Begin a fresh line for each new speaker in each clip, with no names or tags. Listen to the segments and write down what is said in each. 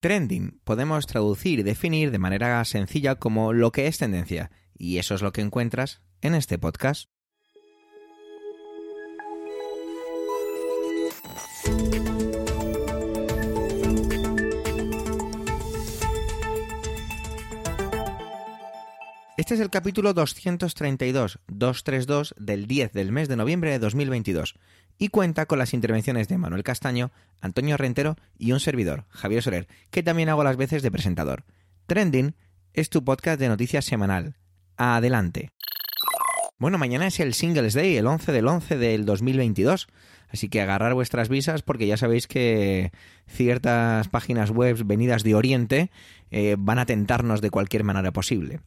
Trending podemos traducir y definir de manera sencilla como lo que es tendencia, y eso es lo que encuentras en este podcast. Este es el capítulo 232, 232 del 10 del mes de noviembre de 2022 y cuenta con las intervenciones de Manuel Castaño, Antonio Rentero y un servidor, Javier Soler, que también hago las veces de presentador. Trending es tu podcast de noticias semanal. Adelante. Bueno, mañana es el Singles Day, el 11 del 11 del 2022. Así que agarrar vuestras visas porque ya sabéis que ciertas páginas web venidas de Oriente eh, van a tentarnos de cualquier manera posible.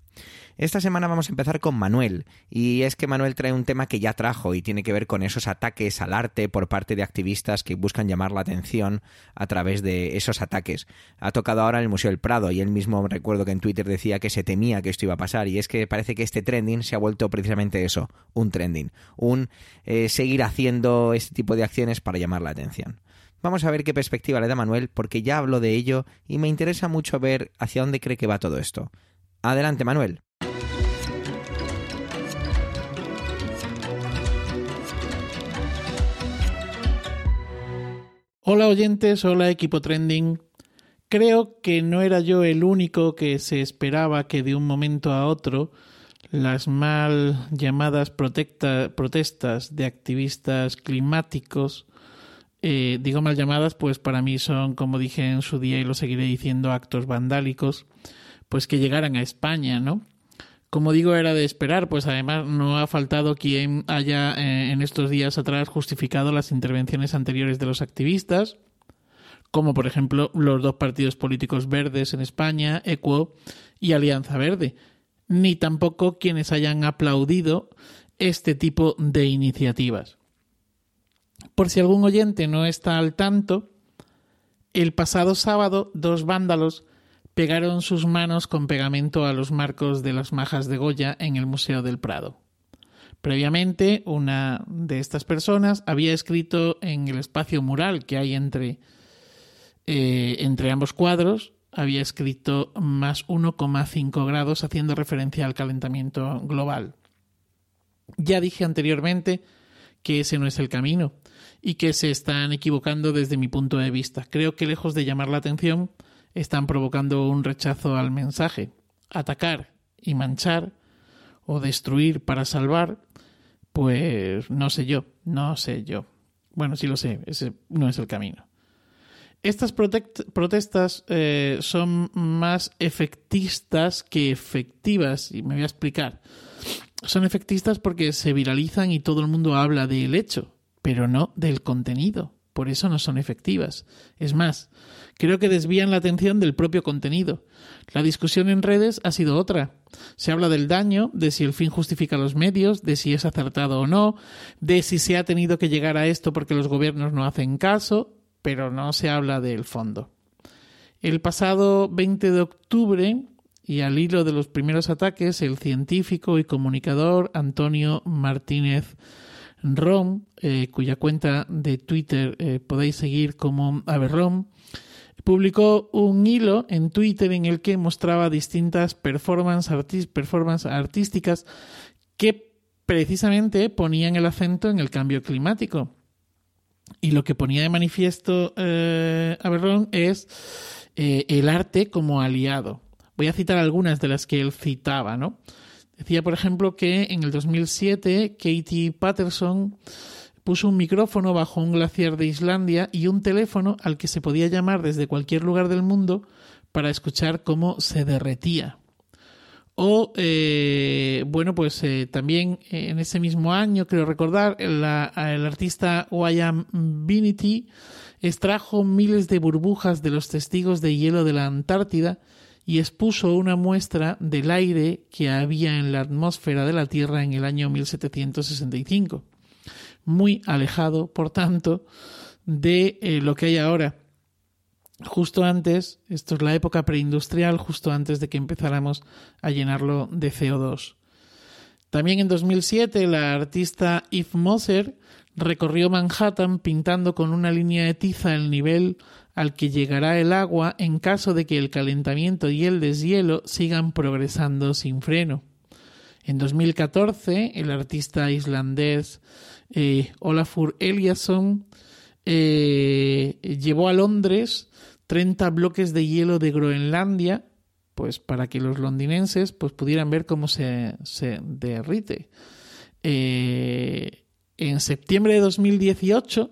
Esta semana vamos a empezar con Manuel, y es que Manuel trae un tema que ya trajo y tiene que ver con esos ataques al arte por parte de activistas que buscan llamar la atención a través de esos ataques. Ha tocado ahora en el Museo del Prado y él mismo recuerdo que en Twitter decía que se temía que esto iba a pasar y es que parece que este trending se ha vuelto precisamente eso, un trending, un eh, seguir haciendo este tipo de acciones para llamar la atención. Vamos a ver qué perspectiva le da Manuel, porque ya hablo de ello y me interesa mucho ver hacia dónde cree que va todo esto. Adelante, Manuel.
Hola oyentes, hola equipo trending. Creo que no era yo el único que se esperaba que de un momento a otro las mal llamadas protestas de activistas climáticos, eh, digo mal llamadas, pues para mí son, como dije en su día y lo seguiré diciendo, actos vandálicos, pues que llegaran a España, ¿no? Como digo, era de esperar, pues además no ha faltado quien haya eh, en estos días atrás justificado las intervenciones anteriores de los activistas, como por ejemplo los dos partidos políticos verdes en España, Equo y Alianza Verde, ni tampoco quienes hayan aplaudido este tipo de iniciativas. Por si algún oyente no está al tanto, el pasado sábado dos vándalos pegaron sus manos con pegamento a los marcos de las majas de Goya en el Museo del Prado. Previamente, una de estas personas había escrito en el espacio mural que hay entre, eh, entre ambos cuadros, había escrito más 1,5 grados haciendo referencia al calentamiento global. Ya dije anteriormente que ese no es el camino y que se están equivocando desde mi punto de vista. Creo que lejos de llamar la atención, están provocando un rechazo al mensaje. Atacar y manchar o destruir para salvar, pues no sé yo, no sé yo. Bueno, sí lo sé, ese no es el camino. Estas protestas eh, son más efectistas que efectivas, y me voy a explicar. Son efectistas porque se viralizan y todo el mundo habla del hecho, pero no del contenido. Por eso no son efectivas. Es más, creo que desvían la atención del propio contenido. La discusión en redes ha sido otra. Se habla del daño, de si el fin justifica los medios, de si es acertado o no, de si se ha tenido que llegar a esto porque los gobiernos no hacen caso, pero no se habla del fondo. El pasado 20 de octubre, y al hilo de los primeros ataques, el científico y comunicador Antonio Martínez Rom, eh, cuya cuenta de Twitter eh, podéis seguir como Averrom, publicó un hilo en Twitter en el que mostraba distintas performances performance artísticas que precisamente ponían el acento en el cambio climático. Y lo que ponía de manifiesto eh, es el arte como aliado. Voy a citar algunas de las que él citaba, ¿no? Decía, por ejemplo, que en el 2007 Katie Patterson puso un micrófono bajo un glaciar de Islandia y un teléfono al que se podía llamar desde cualquier lugar del mundo para escuchar cómo se derretía. O, eh, bueno, pues eh, también en ese mismo año, creo recordar, el artista Wyam Binity extrajo miles de burbujas de los testigos de hielo de la Antártida y expuso una muestra del aire que había en la atmósfera de la Tierra en el año 1765. Muy alejado, por tanto, de eh, lo que hay ahora. Justo antes, esto es la época preindustrial, justo antes de que empezáramos a llenarlo de CO2. También en 2007 la artista Yves Moser recorrió Manhattan pintando con una línea de tiza el nivel al que llegará el agua en caso de que el calentamiento y el deshielo sigan progresando sin freno. En 2014, el artista islandés eh, Olafur Eliasson eh, llevó a Londres 30 bloques de hielo de Groenlandia, pues para que los londinenses pues, pudieran ver cómo se, se derrite. Eh, en septiembre de 2018,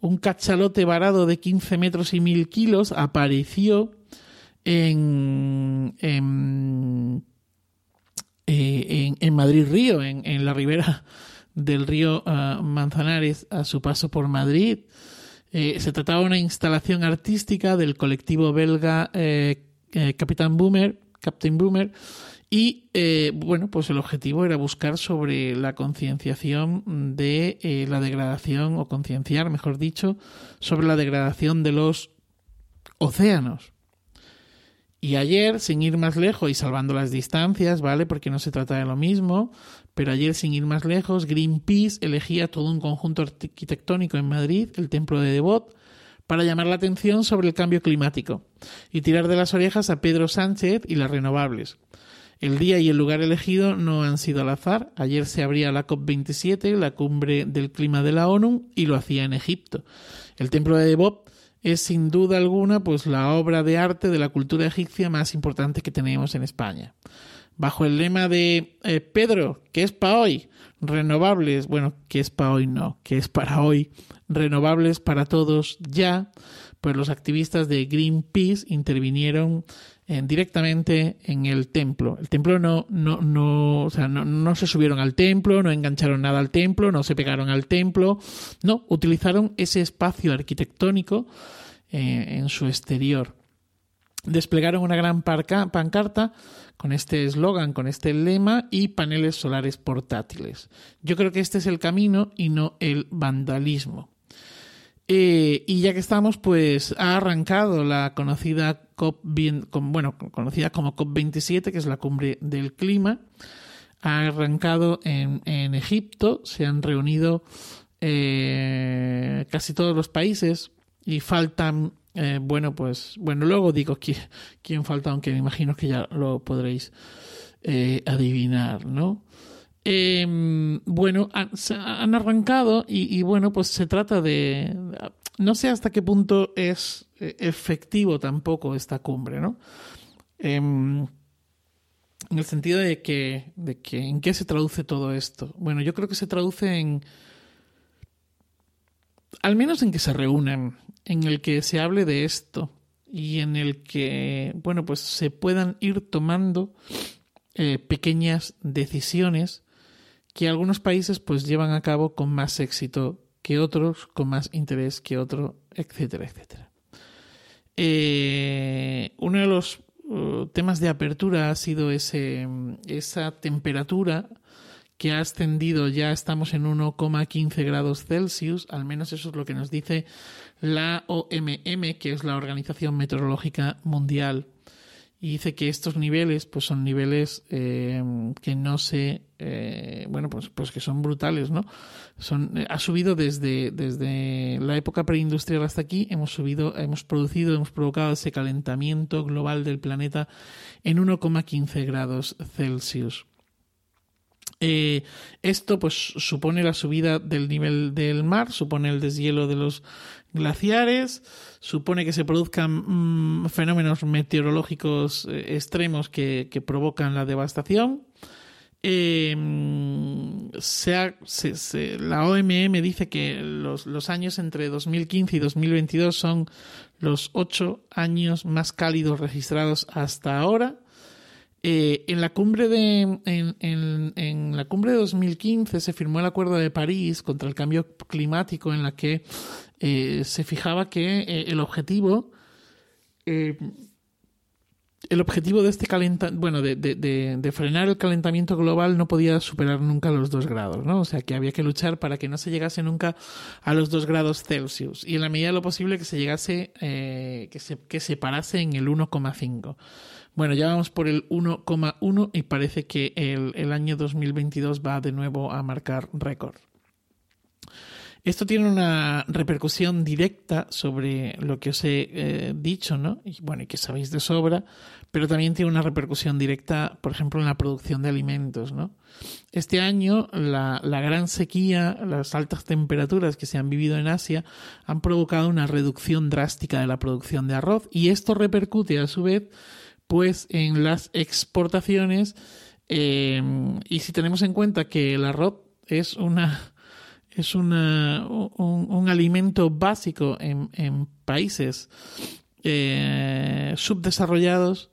un cachalote varado de 15 metros y 1000 kilos apareció en, en, eh, en, Madrid Río, en, en, la ribera del río uh, Manzanares a su paso por Madrid. Eh, se trataba de una instalación artística del colectivo belga eh, eh Capitán Boomer, Captain Boomer, y eh, bueno, pues el objetivo era buscar sobre la concienciación de eh, la degradación, o concienciar, mejor dicho, sobre la degradación de los océanos. Y ayer, sin ir más lejos y salvando las distancias, ¿vale? Porque no se trata de lo mismo, pero ayer, sin ir más lejos, Greenpeace elegía todo un conjunto arquitectónico en Madrid, el Templo de Devot, para llamar la atención sobre el cambio climático y tirar de las orejas a Pedro Sánchez y las renovables. El día y el lugar elegido no han sido al azar. Ayer se abría la COP27, la cumbre del clima de la ONU, y lo hacía en Egipto. El templo de Debop es sin duda alguna pues la obra de arte de la cultura egipcia más importante que tenemos en España. Bajo el lema de eh, Pedro, que es para hoy, renovables, bueno, que es para hoy no, que es para hoy, renovables para todos ya, pues los activistas de Greenpeace intervinieron directamente en el templo. El templo no, no, no, o sea, no, no, se subieron al templo, no engancharon nada al templo, no se pegaron al templo, no, utilizaron ese espacio arquitectónico eh, en su exterior. Desplegaron una gran pancarta con este eslogan, con este lema y paneles solares portátiles. Yo creo que este es el camino y no el vandalismo. Eh, y ya que estamos, pues ha arrancado la conocida COP, bueno, conocida como COP27, que es la cumbre del clima. Ha arrancado en, Egipto, se han reunido eh, casi todos los países y faltan, eh, bueno, pues, bueno, luego digo quién, quién, falta, aunque me imagino que ya lo podréis adivinar, ¿no? Eh, bueno, han, han arrancado y, bueno, pues se trata de... No sé hasta qué punto es eh, efectivo tampoco esta cumbre, ¿no? Eh, en el sentido de que, de que en qué se traduce todo esto. Bueno, yo creo que se traduce en... Al menos en que se reúnen, en el que se hable de esto y en el que, bueno, pues se puedan ir tomando eh, pequeñas decisiones que algunos países pues llevan a cabo con más éxito que otros, con más interés que otro, etcétera, etcétera. Eh, uno de los uh, temas de apertura ha sido ese, esa temperatura que ha ascendido, ya estamos en 1,15 grados Celsius, al menos eso es lo que nos dice la OMM, que es la Organización Meteorológica Mundial y dice que estos niveles pues son niveles eh, que no se eh, bueno pues pues que son brutales no son eh, ha subido desde desde la época preindustrial hasta aquí hemos subido hemos producido hemos provocado ese calentamiento global del planeta en 1,15 grados Celsius eh, esto pues supone la subida del nivel del mar, supone el deshielo de los glaciares, supone que se produzcan mmm, fenómenos meteorológicos eh, extremos que, provocan la devastación. Eh, se se, la OMM dice que los, años entre 2015 y 2022 son los ocho años más cálidos registrados hasta ahora. Eh, en la cumbre de en, la cumbre de 2015 se firmó el Acuerdo de París contra el cambio climático en la que eh, se fijaba que eh, el objetivo eh, el objetivo de este calentamiento, bueno, de, de, frenar el calentamiento global no podía superar nunca los dos grados, ¿no? O sea, que había que luchar para que no se llegase nunca a los dos grados Celsius y en la medida de lo posible que se llegase, eh, que, se, que se parase en el 1,5. Bueno, ya vamos por el 1,1 y parece que el, el año 2022 va de nuevo a marcar récord. Esto tiene una repercusión directa sobre lo que os he eh, dicho, ¿no? Y bueno, y que sabéis de sobra, pero también tiene una repercusión directa, por ejemplo, en la producción de alimentos, ¿no? Este año, la, la gran sequía, las altas temperaturas que se han vivido en Asia han provocado una reducción drástica de la producción de arroz y esto repercute a su vez, pues, en las exportaciones. Eh, y si tenemos en cuenta que el arroz es una es una, un, alimento básico en, en países eh, subdesarrollados,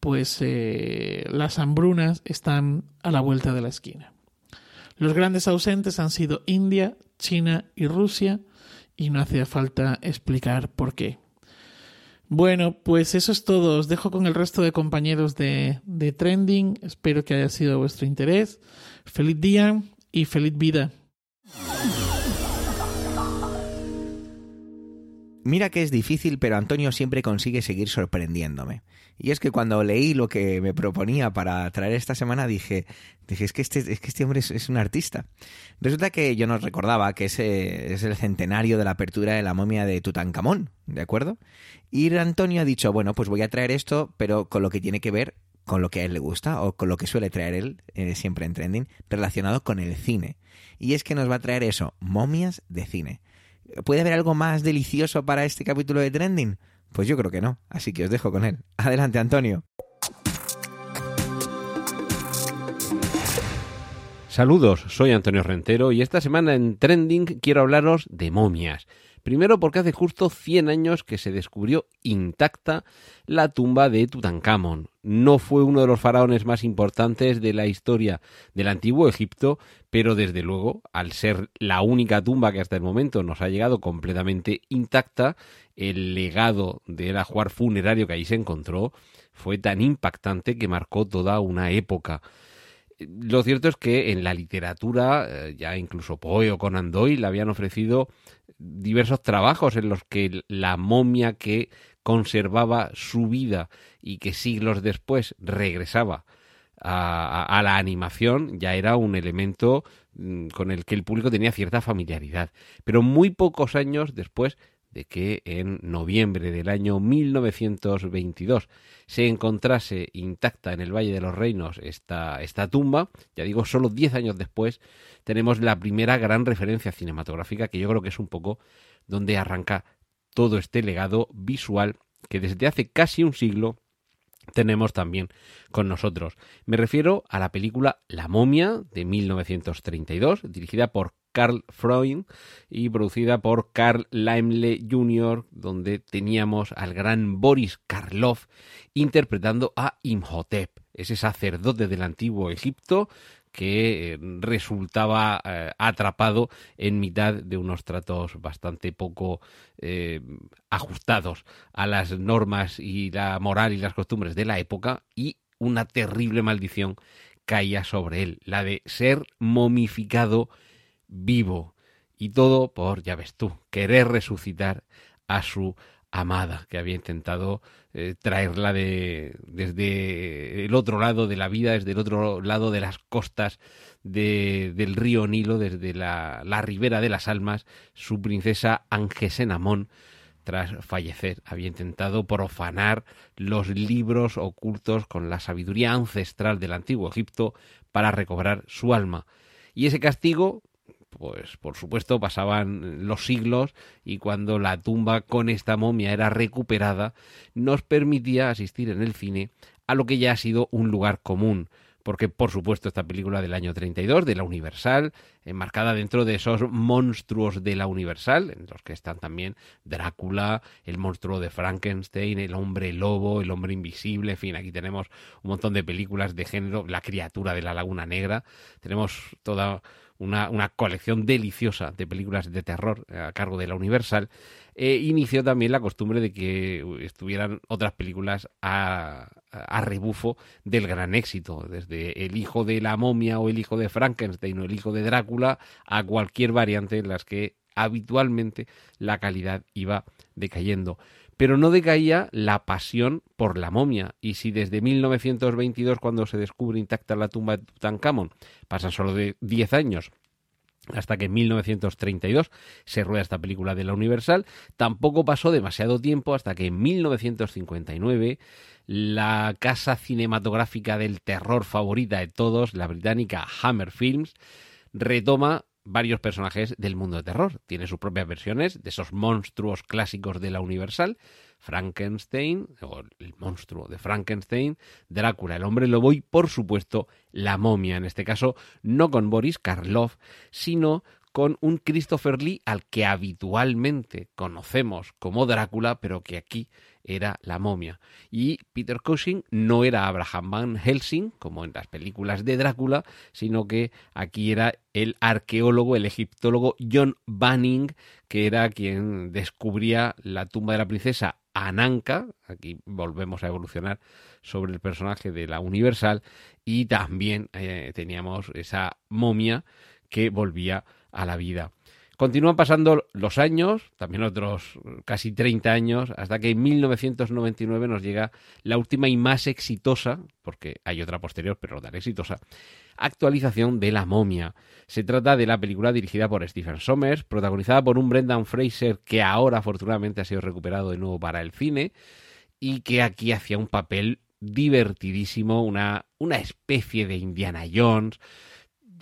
pues eh, las hambrunas están a la vuelta de la esquina. Los grandes ausentes han sido India, China y Rusia, y no hacía falta explicar por qué. Bueno, pues eso es todo. Os dejo con el resto de compañeros de, de Trending. Espero que haya sido de vuestro interés. Feliz día y feliz vida.
Mira que es difícil, pero Antonio siempre consigue seguir sorprendiéndome. Y es que cuando leí lo que me proponía para traer esta semana dije, dije es que este, es que este hombre es, un artista. Resulta que yo no recordaba que ese es el centenario de la apertura de la momia de Tutankamón, ¿de acuerdo? Y Antonio ha dicho, bueno, pues voy a traer esto, pero con lo que tiene que ver con lo que a él le gusta o con lo que suele traer él eh, siempre en trending, relacionado con el cine. Y es que nos va a traer eso, momias de cine. ¿Puede haber algo más delicioso para este capítulo de Trending? Pues yo creo que no, así que os dejo con él. Adelante, Antonio.
Saludos, soy Antonio Rentero y esta semana en Trending quiero hablaros de momias. Primero porque hace justo 100 años que se descubrió intacta la tumba de Tutankamón. No fue uno de los faraones más importantes de la historia del antiguo Egipto, pero desde luego, al ser la única tumba que hasta el momento nos ha llegado completamente intacta, el legado del ajuar funerario que ahí se encontró fue tan impactante que marcó toda una época. Lo cierto es que en la literatura, eh, ya incluso Poe o Conan Doyle habían ofrecido diversos trabajos en los que la momia que conservaba su vida y que siglos después regresaba a, la animación ya era un elemento mm, con el que el público tenía cierta familiaridad. Pero muy pocos años después de que en noviembre del año 1922 se encontrase intacta en el Valle de los Reinos esta, esta tumba, ya digo, solo 10 años después tenemos la primera gran referencia cinematográfica que yo creo que es un poco donde arranca todo este legado visual que desde hace casi un siglo tenemos también con nosotros. Me refiero a la película La momia de 1932, dirigida por Carl Freund y producida por Carl Laimle Jr., donde teníamos al gran Boris Karloff interpretando a Imhotep, ese sacerdote del antiguo Egipto que eh, resultaba eh, atrapado en mitad de unos tratos bastante poco eh, ajustados a las normas y la moral y las costumbres de la época y una terrible maldición caía sobre él, la de ser momificado vivo. Y todo por, ya ves tú, querer resucitar a su amada, que había intentado eh, traerla de, desde el otro lado de la vida, desde el otro lado de las costas del río Nilo, desde la, la ribera de las almas, su princesa Angesenamón, tras fallecer, había intentado profanar los libros ocultos con la sabiduría ancestral del antiguo Egipto para recobrar su alma. Y ese castigo pues por supuesto pasaban los siglos y cuando la tumba con esta momia era recuperada, nos permitía asistir en el cine a lo que ya ha sido un lugar común, porque por supuesto esta película del año 32 de la Universal, enmarcada dentro de esos monstruos de la Universal, en los que están también Drácula, el monstruo de Frankenstein, el hombre lobo, el hombre invisible, en fin, aquí tenemos un montón de películas de género, la criatura de la Laguna Negra, tenemos toda una, una, colección deliciosa de películas de terror a cargo de la Universal, e inició también la costumbre de que estuvieran otras películas a, a, rebufo del gran éxito, desde El hijo de la momia o El hijo de Frankenstein o El hijo de Drácula a cualquier variante en las que habitualmente la calidad iba decayendo pero no decaía la pasión por la momia. Y si desde 1922, cuando se descubre intacta la tumba de Tutankamón, pasan solo de 10 años, hasta que en 1932 se rueda esta película de la Universal. Tampoco pasó demasiado tiempo hasta que en 1959 la casa cinematográfica del terror favorita de todos, la británica Hammer Films, retoma varios personajes del mundo de terror. Tiene sus propias versiones de esos monstruos clásicos de la Universal. Frankenstein, o el monstruo de Frankenstein, Drácula, el hombre lobo y, por supuesto, la momia. En este caso, no con Boris Karloff, sino con un Christopher Lee al que habitualmente conocemos como Drácula, pero que aquí era la momia. Y Peter Cushing no era Abraham Van Helsing, como en las películas de Drácula, sino que aquí era el arqueólogo, el egiptólogo John Banning, que era quien descubría la tumba de la princesa Ananka, aquí volvemos a evolucionar sobre el personaje de la Universal, y también eh, teníamos esa momia que volvía a la vida. Continúan pasando los años, también otros casi 30 años, hasta que en 1999 nos llega la última y más exitosa, porque hay otra posterior, pero no tan exitosa, actualización de La momia. Se trata de la película dirigida por Stephen Sommers, protagonizada por un Brendan Fraser que ahora afortunadamente ha sido recuperado de nuevo para el cine y que aquí hacía un papel divertidísimo, una, una especie de Indiana Jones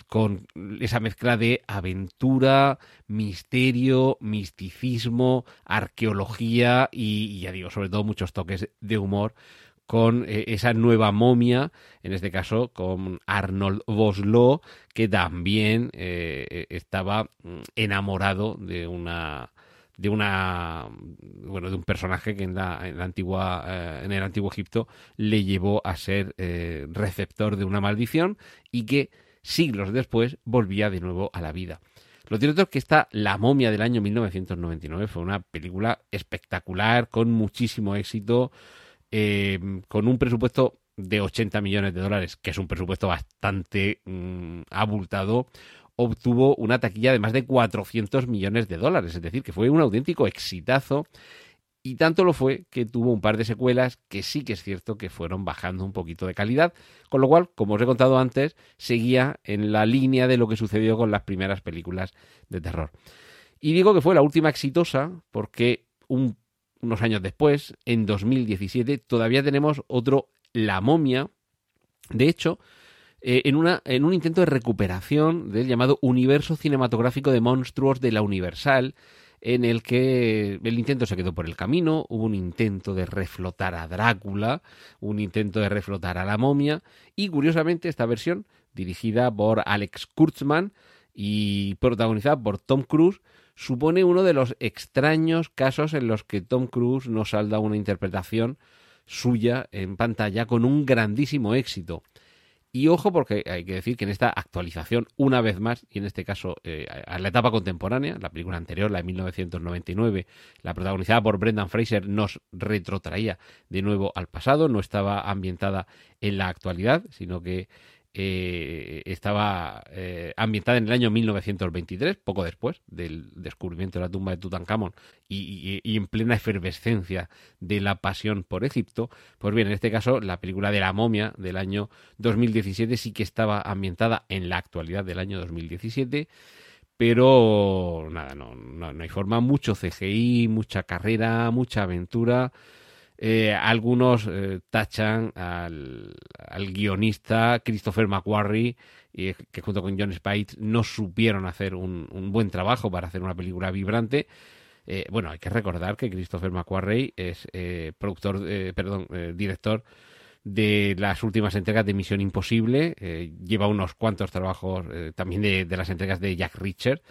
con esa mezcla de aventura, misterio, misticismo, arqueología y, ya digo, sobre todo muchos toques de humor con eh, esa nueva momia, en este caso con Arnold Vosloo, que también eh, estaba mm, enamorado de una de una bueno de un personaje que en la, en la antigua eh, en el antiguo Egipto le llevó a ser receptor de una maldición y que siglos después volvía de nuevo a la vida. Lo cierto es que esta La momia del año 1999 fue una película espectacular, con muchísimo éxito, eh, con un presupuesto de 80 millones de dólares, que es un presupuesto bastante mm, abultado, obtuvo una taquilla de más de 400 millones de dólares, es decir, que fue un auténtico exitazo y tanto lo fue que tuvo un par de secuelas que sí que es cierto que fueron bajando un poquito de calidad, con lo cual, como os he contado antes, seguía en la línea de lo que sucedió con las primeras películas de terror. Y digo que fue la última exitosa porque unos años después, en 2017, todavía tenemos otro La momia. De hecho, eh, en, una, en un intento de recuperación del llamado universo cinematográfico de monstruos de la Universal, en el que el intento se quedó por el camino, hubo un intento de reflotar a Drácula, un intento de reflotar a la momia, y curiosamente esta versión, dirigida por Alex Kurtzman y protagonizada por Tom Cruise, supone uno de los extraños casos en los que Tom Cruise nos salda una interpretación suya en pantalla con un grandísimo éxito. Y ojo porque hay que decir que en esta actualización, una vez más, y en este caso eh, a la etapa contemporánea, la película anterior, la de 1999, la protagonizada por Brendan Fraser, nos retrotraía de nuevo al pasado, no estaba ambientada en la actualidad, sino que eh, estaba eh, ambientada en el año 1923, poco después del descubrimiento de la tumba de Tutankamón y, en plena efervescencia de la pasión por Egipto. Pues bien, en este caso, la película de la momia del año 2017 sí que estaba ambientada en la actualidad del año 2017 pero nada, no, no, no hay forma, mucho CGI, mucha carrera, mucha aventura. Eh, algunos eh, tachan al, guionista Christopher McQuarrie, y, que junto con John Spites no supieron hacer un, buen trabajo para hacer una película vibrante. Eh, bueno, hay que recordar que Christopher McQuarrie es productor, perdón, director de las últimas entregas de Misión Imposible. lleva unos cuantos trabajos también de, de, las entregas de Jack Richard.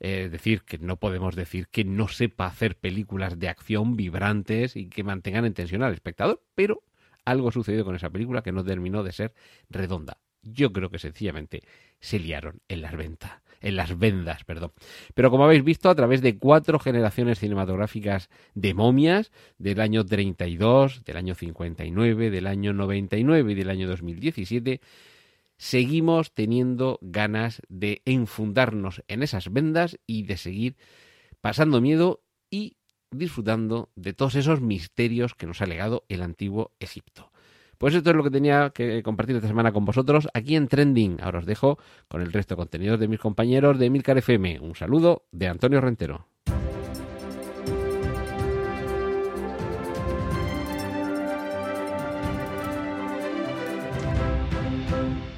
Es decir, que no podemos decir que no sepa hacer películas de acción vibrantes y que mantengan en tensión al espectador, pero algo sucedió con esa película que no terminó de ser redonda. Yo creo que sencillamente se liaron en las ventas, en las vendas, perdón. Pero como habéis visto, a través de cuatro generaciones cinematográficas de momias, del año 32, del año 59, del año 99 y del año 2017, seguimos teniendo ganas de enfundarnos en esas vendas y de seguir pasando miedo y disfrutando de todos esos misterios que nos ha legado el antiguo Egipto. Pues esto es lo que tenía que compartir esta semana con vosotros aquí en Trending. Ahora os dejo con el resto de contenidos de mis compañeros de Milcar FM. Un saludo de Antonio Rentero.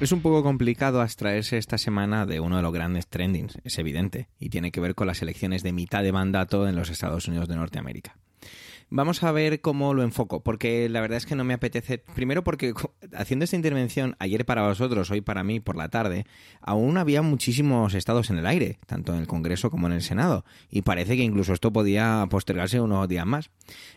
Es un poco complicado abstraerse esta semana de uno de los grandes trendings, es evidente, y tiene que ver con las elecciones de mitad de mandato en los Estados Unidos de Norteamérica. Vamos a ver cómo lo enfoco, porque la verdad es que no me apetece. Primero, porque haciendo esta intervención, ayer para vosotros, hoy para mí por la tarde, aún había muchísimos estados en el aire, tanto en el Congreso como en el Senado, y parece que incluso esto podía postergarse unos días más.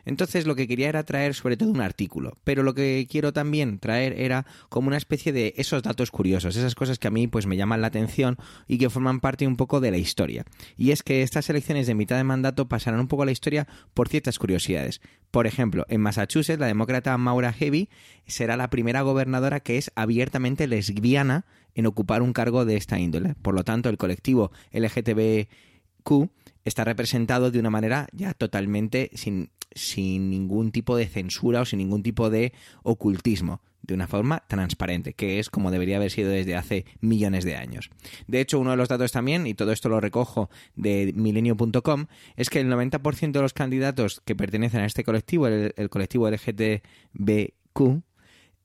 Entonces, lo que quería era traer sobre todo un artículo, pero lo que quiero también traer era como una especie de esos datos curiosos, esas cosas que a mí pues me llaman la atención y que forman parte un poco de la historia. Y es que estas elecciones de mitad de mandato pasarán un poco a la historia por ciertas curiosidades. Por ejemplo, en Massachusetts, la demócrata Maura Heavy será la primera gobernadora que es abiertamente lesbiana en ocupar un cargo de esta índole. Por lo tanto, el colectivo LGTBQ está representado de una manera ya totalmente sin, sin ningún tipo de censura o sin ningún tipo de ocultismo de una forma transparente, que es como debería haber sido desde hace millones de años. De hecho, uno de los datos también, y todo esto lo recojo de milenio.com, es que el 90% de los candidatos que pertenecen a este colectivo, el, colectivo LGTBQ,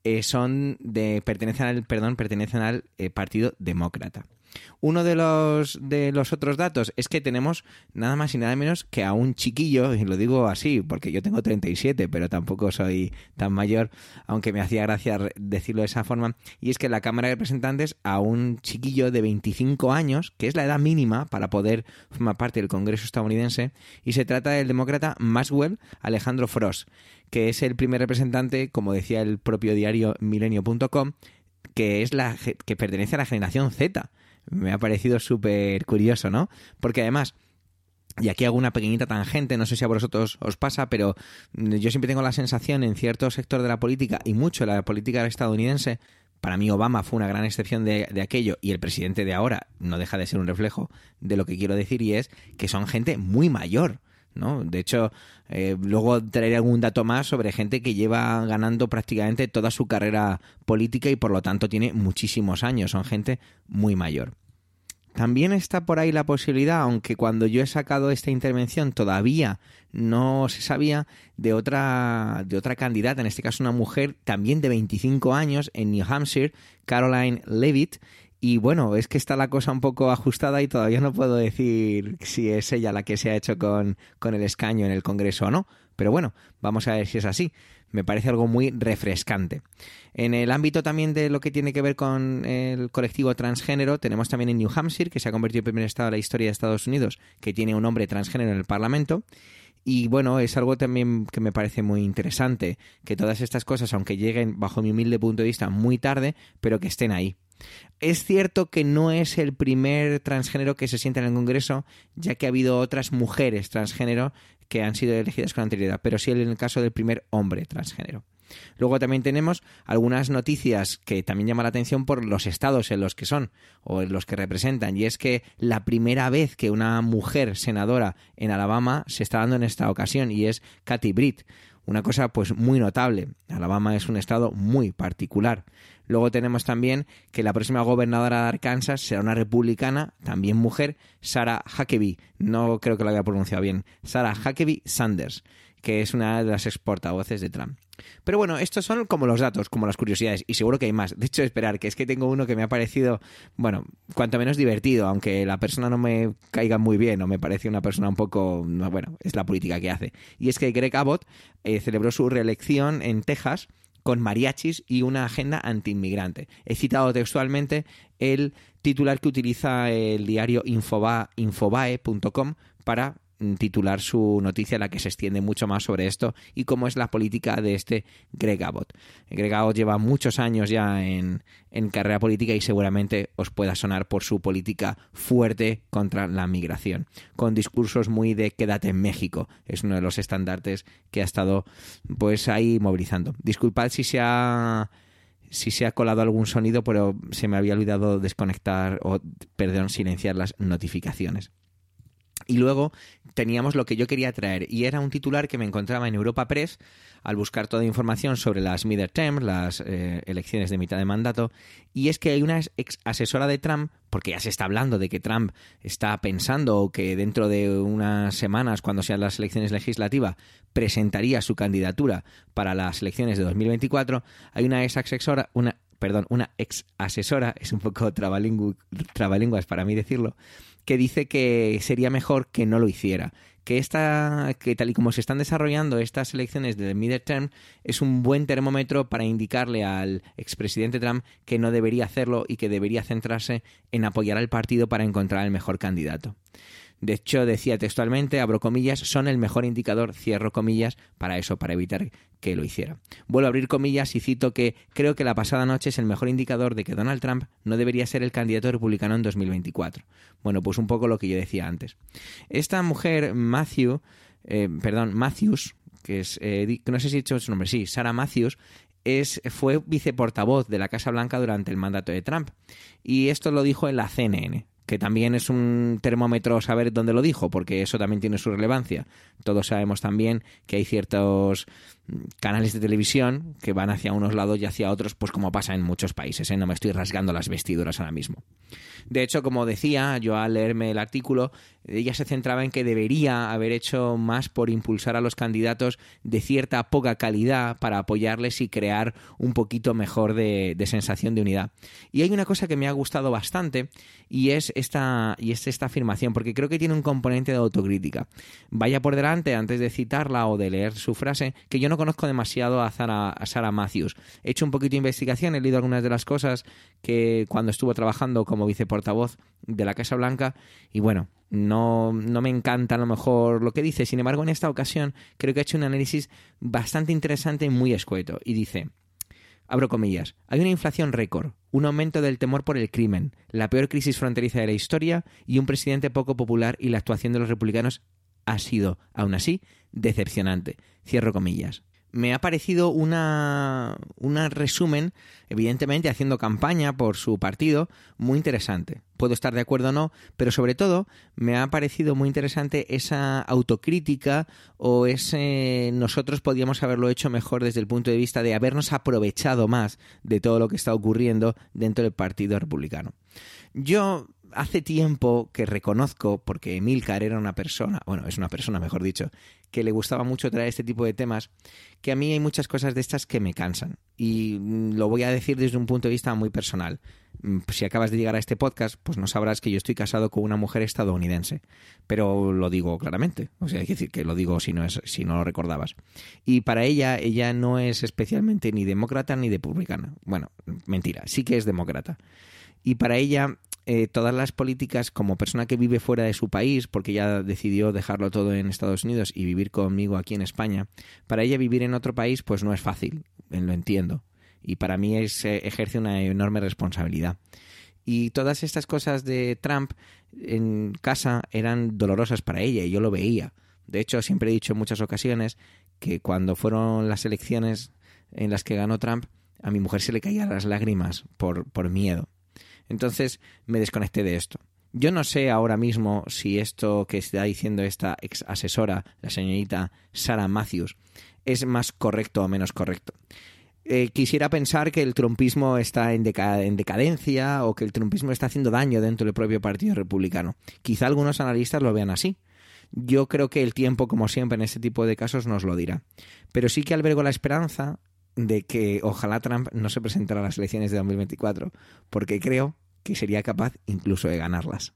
eh, son de pertenecen al perdón pertenecen al eh, Partido Demócrata. Uno de los, de los otros datos es que tenemos nada más y nada menos que a un chiquillo, y lo digo así porque yo tengo 37, pero tampoco soy tan mayor, aunque me hacía gracia decirlo de esa forma, y es que la Cámara de Representantes a un chiquillo de 25 años, que es la edad mínima para poder formar parte del Congreso estadounidense, y se trata del demócrata Maxwell Alejandro Frost, que es el primer representante, como decía el propio diario milenio.com, que es la que pertenece a la generación Z me ha parecido súper curioso, ¿no? Porque además... Y aquí hago una pequeñita tangente, no sé si a vosotros os pasa, pero yo siempre tengo la sensación en cierto sector de la política y mucho la política estadounidense, para mí Obama fue una gran excepción de, de, aquello y el presidente de ahora no deja de ser un reflejo de lo que quiero decir y es que son gente muy mayor. De hecho, eh, luego traeré algún dato más sobre gente que lleva ganando prácticamente toda su carrera política y por lo tanto tiene muchísimos años, son gente muy mayor. También está por ahí la posibilidad, aunque cuando yo he sacado esta intervención todavía no se sabía, de otra, de otra candidata, en este caso una mujer también de 25 años en New Hampshire, Caroline Levitt, y bueno, es que está la cosa un poco ajustada y todavía no puedo decir si es ella la que se ha hecho con, con el escaño en el Congreso o no. Pero bueno, vamos a ver si es así. Me parece algo muy refrescante. En el ámbito también de lo que tiene que ver con el colectivo transgénero, tenemos también en New Hampshire, que se ha convertido en primer estado de la historia de Estados Unidos, que tiene un hombre transgénero en el Parlamento. Y bueno, es algo también que me parece muy interesante, que todas estas cosas, aunque lleguen bajo mi humilde punto de vista muy tarde, pero que estén ahí. Es cierto que no es el primer transgénero que se sienta en el Congreso, ya que ha habido otras mujeres transgénero que han sido elegidas con anterioridad, pero sí en el caso del primer hombre transgénero. Luego también tenemos algunas noticias que también llaman la atención por los estados en los que son o en los que representan. Y es que la primera vez que una mujer senadora en Alabama se está dando en esta ocasión y es Kathy Britt. Una cosa pues muy notable. Alabama es un estado muy particular. Luego tenemos también que la próxima gobernadora de Arkansas será una republicana, también mujer, Sarah Huckabee. No creo que lo haya pronunciado bien. Sarah Huckabee Sanders, que es una de las exportavoces de Trump. Pero bueno, estos son como los datos, como las curiosidades, y seguro que hay más. De hecho, esperar, que es que tengo uno que me ha parecido, bueno, cuanto menos divertido, aunque la persona no me caiga muy bien o me parece una persona un poco, bueno, es la política que hace. Y es que Greg Abbott eh, celebró su reelección en Texas con mariachis y una agenda antiinmigrante. He citado textualmente el titular que utiliza el diario infobae.com para titular su noticia, la que se extiende mucho más sobre esto y cómo es la política de este Greg Abbott. Greg Abbott lleva muchos años ya en, en carrera política y seguramente os pueda sonar por su política fuerte contra la migración, con discursos muy de quédate en México. Es uno de los estandartes que ha estado pues ahí movilizando. Disculpad si se ha si se ha colado algún sonido, pero se me había olvidado desconectar o, perdón, silenciar las notificaciones. Y luego teníamos lo que yo quería traer, y era un titular que me encontraba en Europa Press al buscar toda información sobre las midterms, las eh, elecciones de mitad de mandato, y es que hay una ex asesora de Trump, porque ya se está hablando de que Trump está pensando que dentro de unas semanas, cuando sean las elecciones legislativas, presentaría su candidatura para las elecciones de 2024, hay una ex asesora, una perdón, una ex asesora, es un poco trabalenguas para mí decirlo, que dice que sería mejor que no lo hiciera. Que, esta, que tal y como se están desarrollando estas elecciones de midterm es un buen termómetro para indicarle al expresidente Trump que no debería hacerlo y que debería centrarse en apoyar al partido para encontrar el mejor candidato. De hecho, decía textualmente, abro comillas, son el mejor indicador, cierro comillas, para eso, para evitar que lo hiciera. Vuelvo a abrir comillas y cito que creo que la pasada noche es el mejor indicador de que Donald Trump no debería ser el candidato republicano en 2024. Bueno, pues un poco lo que yo decía antes. Esta mujer, Matthew, eh, perdón, Matthews, que es, eh, no sé si he dicho su nombre, sí, Sarah Matthews, es, fue viceportavoz de la Casa Blanca durante el mandato de Trump. Y esto lo dijo en la CNN que también es un termómetro saber dónde lo dijo, porque eso también tiene su relevancia. Todos sabemos también que hay ciertos canales de televisión que van hacia unos lados y hacia otros, pues como pasa en muchos países, ¿eh? no me estoy rasgando las vestiduras ahora mismo. De hecho, como decía yo al leerme el artículo, ella se centraba en que debería haber hecho más por impulsar a los candidatos de cierta poca calidad para apoyarles y crear un poquito mejor de, sensación de unidad. Y hay una cosa que me ha gustado bastante y es esta, y es esta afirmación, porque creo que tiene un componente de autocrítica. Vaya por delante, antes de citarla o de leer su frase, que yo no conozco demasiado a, Zara, a Sarah Matthews. He hecho un poquito de investigación, he leído algunas de las cosas que cuando estuvo trabajando como viceportavoz de la Casa Blanca y bueno, no, no, me encanta a lo mejor lo que dice. Sin embargo, en esta ocasión creo que ha hecho un análisis bastante interesante y muy escueto. Y dice, abro comillas, hay una inflación récord, un aumento del temor por el crimen, la peor crisis fronteriza de la historia y un presidente poco popular y la actuación de los republicanos ha sido, aún así, decepcionante. Cierro comillas me ha parecido una, un resumen, evidentemente haciendo campaña por su partido, muy interesante. Puedo estar de acuerdo o no, pero sobre todo me ha parecido muy interesante esa autocrítica o ese nosotros podíamos haberlo hecho mejor desde el punto de vista de habernos aprovechado más de todo lo que está ocurriendo dentro del Partido Republicano. Yo hace tiempo que reconozco, porque Emilcar era una persona, bueno, es una persona, mejor dicho, que le gustaba mucho traer este tipo de temas, que a mí hay muchas cosas de estas que me cansan. Y mm, lo voy a decir desde un punto de vista muy personal. Mm, si acabas de llegar a este podcast, pues no sabrás que yo estoy casado con una mujer estadounidense. Pero lo digo claramente. O sea, hay que decir que lo digo si no, es, si no lo recordabas. Y para ella, ella no es especialmente ni demócrata ni republicana. Bueno, mentira, sí que es demócrata. Y para ella eh, todas las políticas como persona que vive fuera de su país, porque ya decidió dejarlo todo en Estados Unidos y vivir conmigo aquí en España, para ella vivir en otro país pues no es fácil, lo entiendo. Y para mí es, eh, ejerce una enorme responsabilidad. Y todas estas cosas de Trump en casa eran dolorosas para ella y yo lo veía. De hecho, siempre he dicho en muchas ocasiones que cuando fueron las elecciones en las que ganó Trump, a mi mujer se le caían las lágrimas por, por miedo. Entonces me desconecté de esto. Yo no sé ahora mismo si esto que está diciendo esta ex asesora, la señorita Sarah Matthews, es más correcto o menos correcto. Eh, quisiera pensar que el trumpismo está en, en, decadencia o que el trumpismo está haciendo daño dentro del propio Partido Republicano. Quizá algunos analistas lo vean así. Yo creo que el tiempo, como siempre en este tipo de casos, nos lo dirá. Pero sí que albergo la esperanza de que ojalá Trump no se presentara a las elecciones de 2024, porque creo que sería capaz incluso de ganarlas.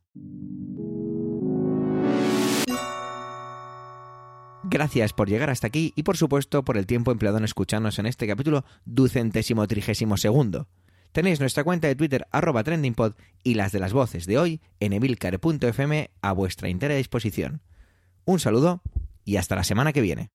Gracias por llegar hasta aquí y por supuesto por el tiempo empleado en escucharnos en este capítulo ducentésimo trigésimo segundo. Tenéis nuestra cuenta de Twitter arroba trendingpod y las de las voces de hoy en evilcar.fm a vuestra entera disposición. Un saludo y hasta la semana que viene.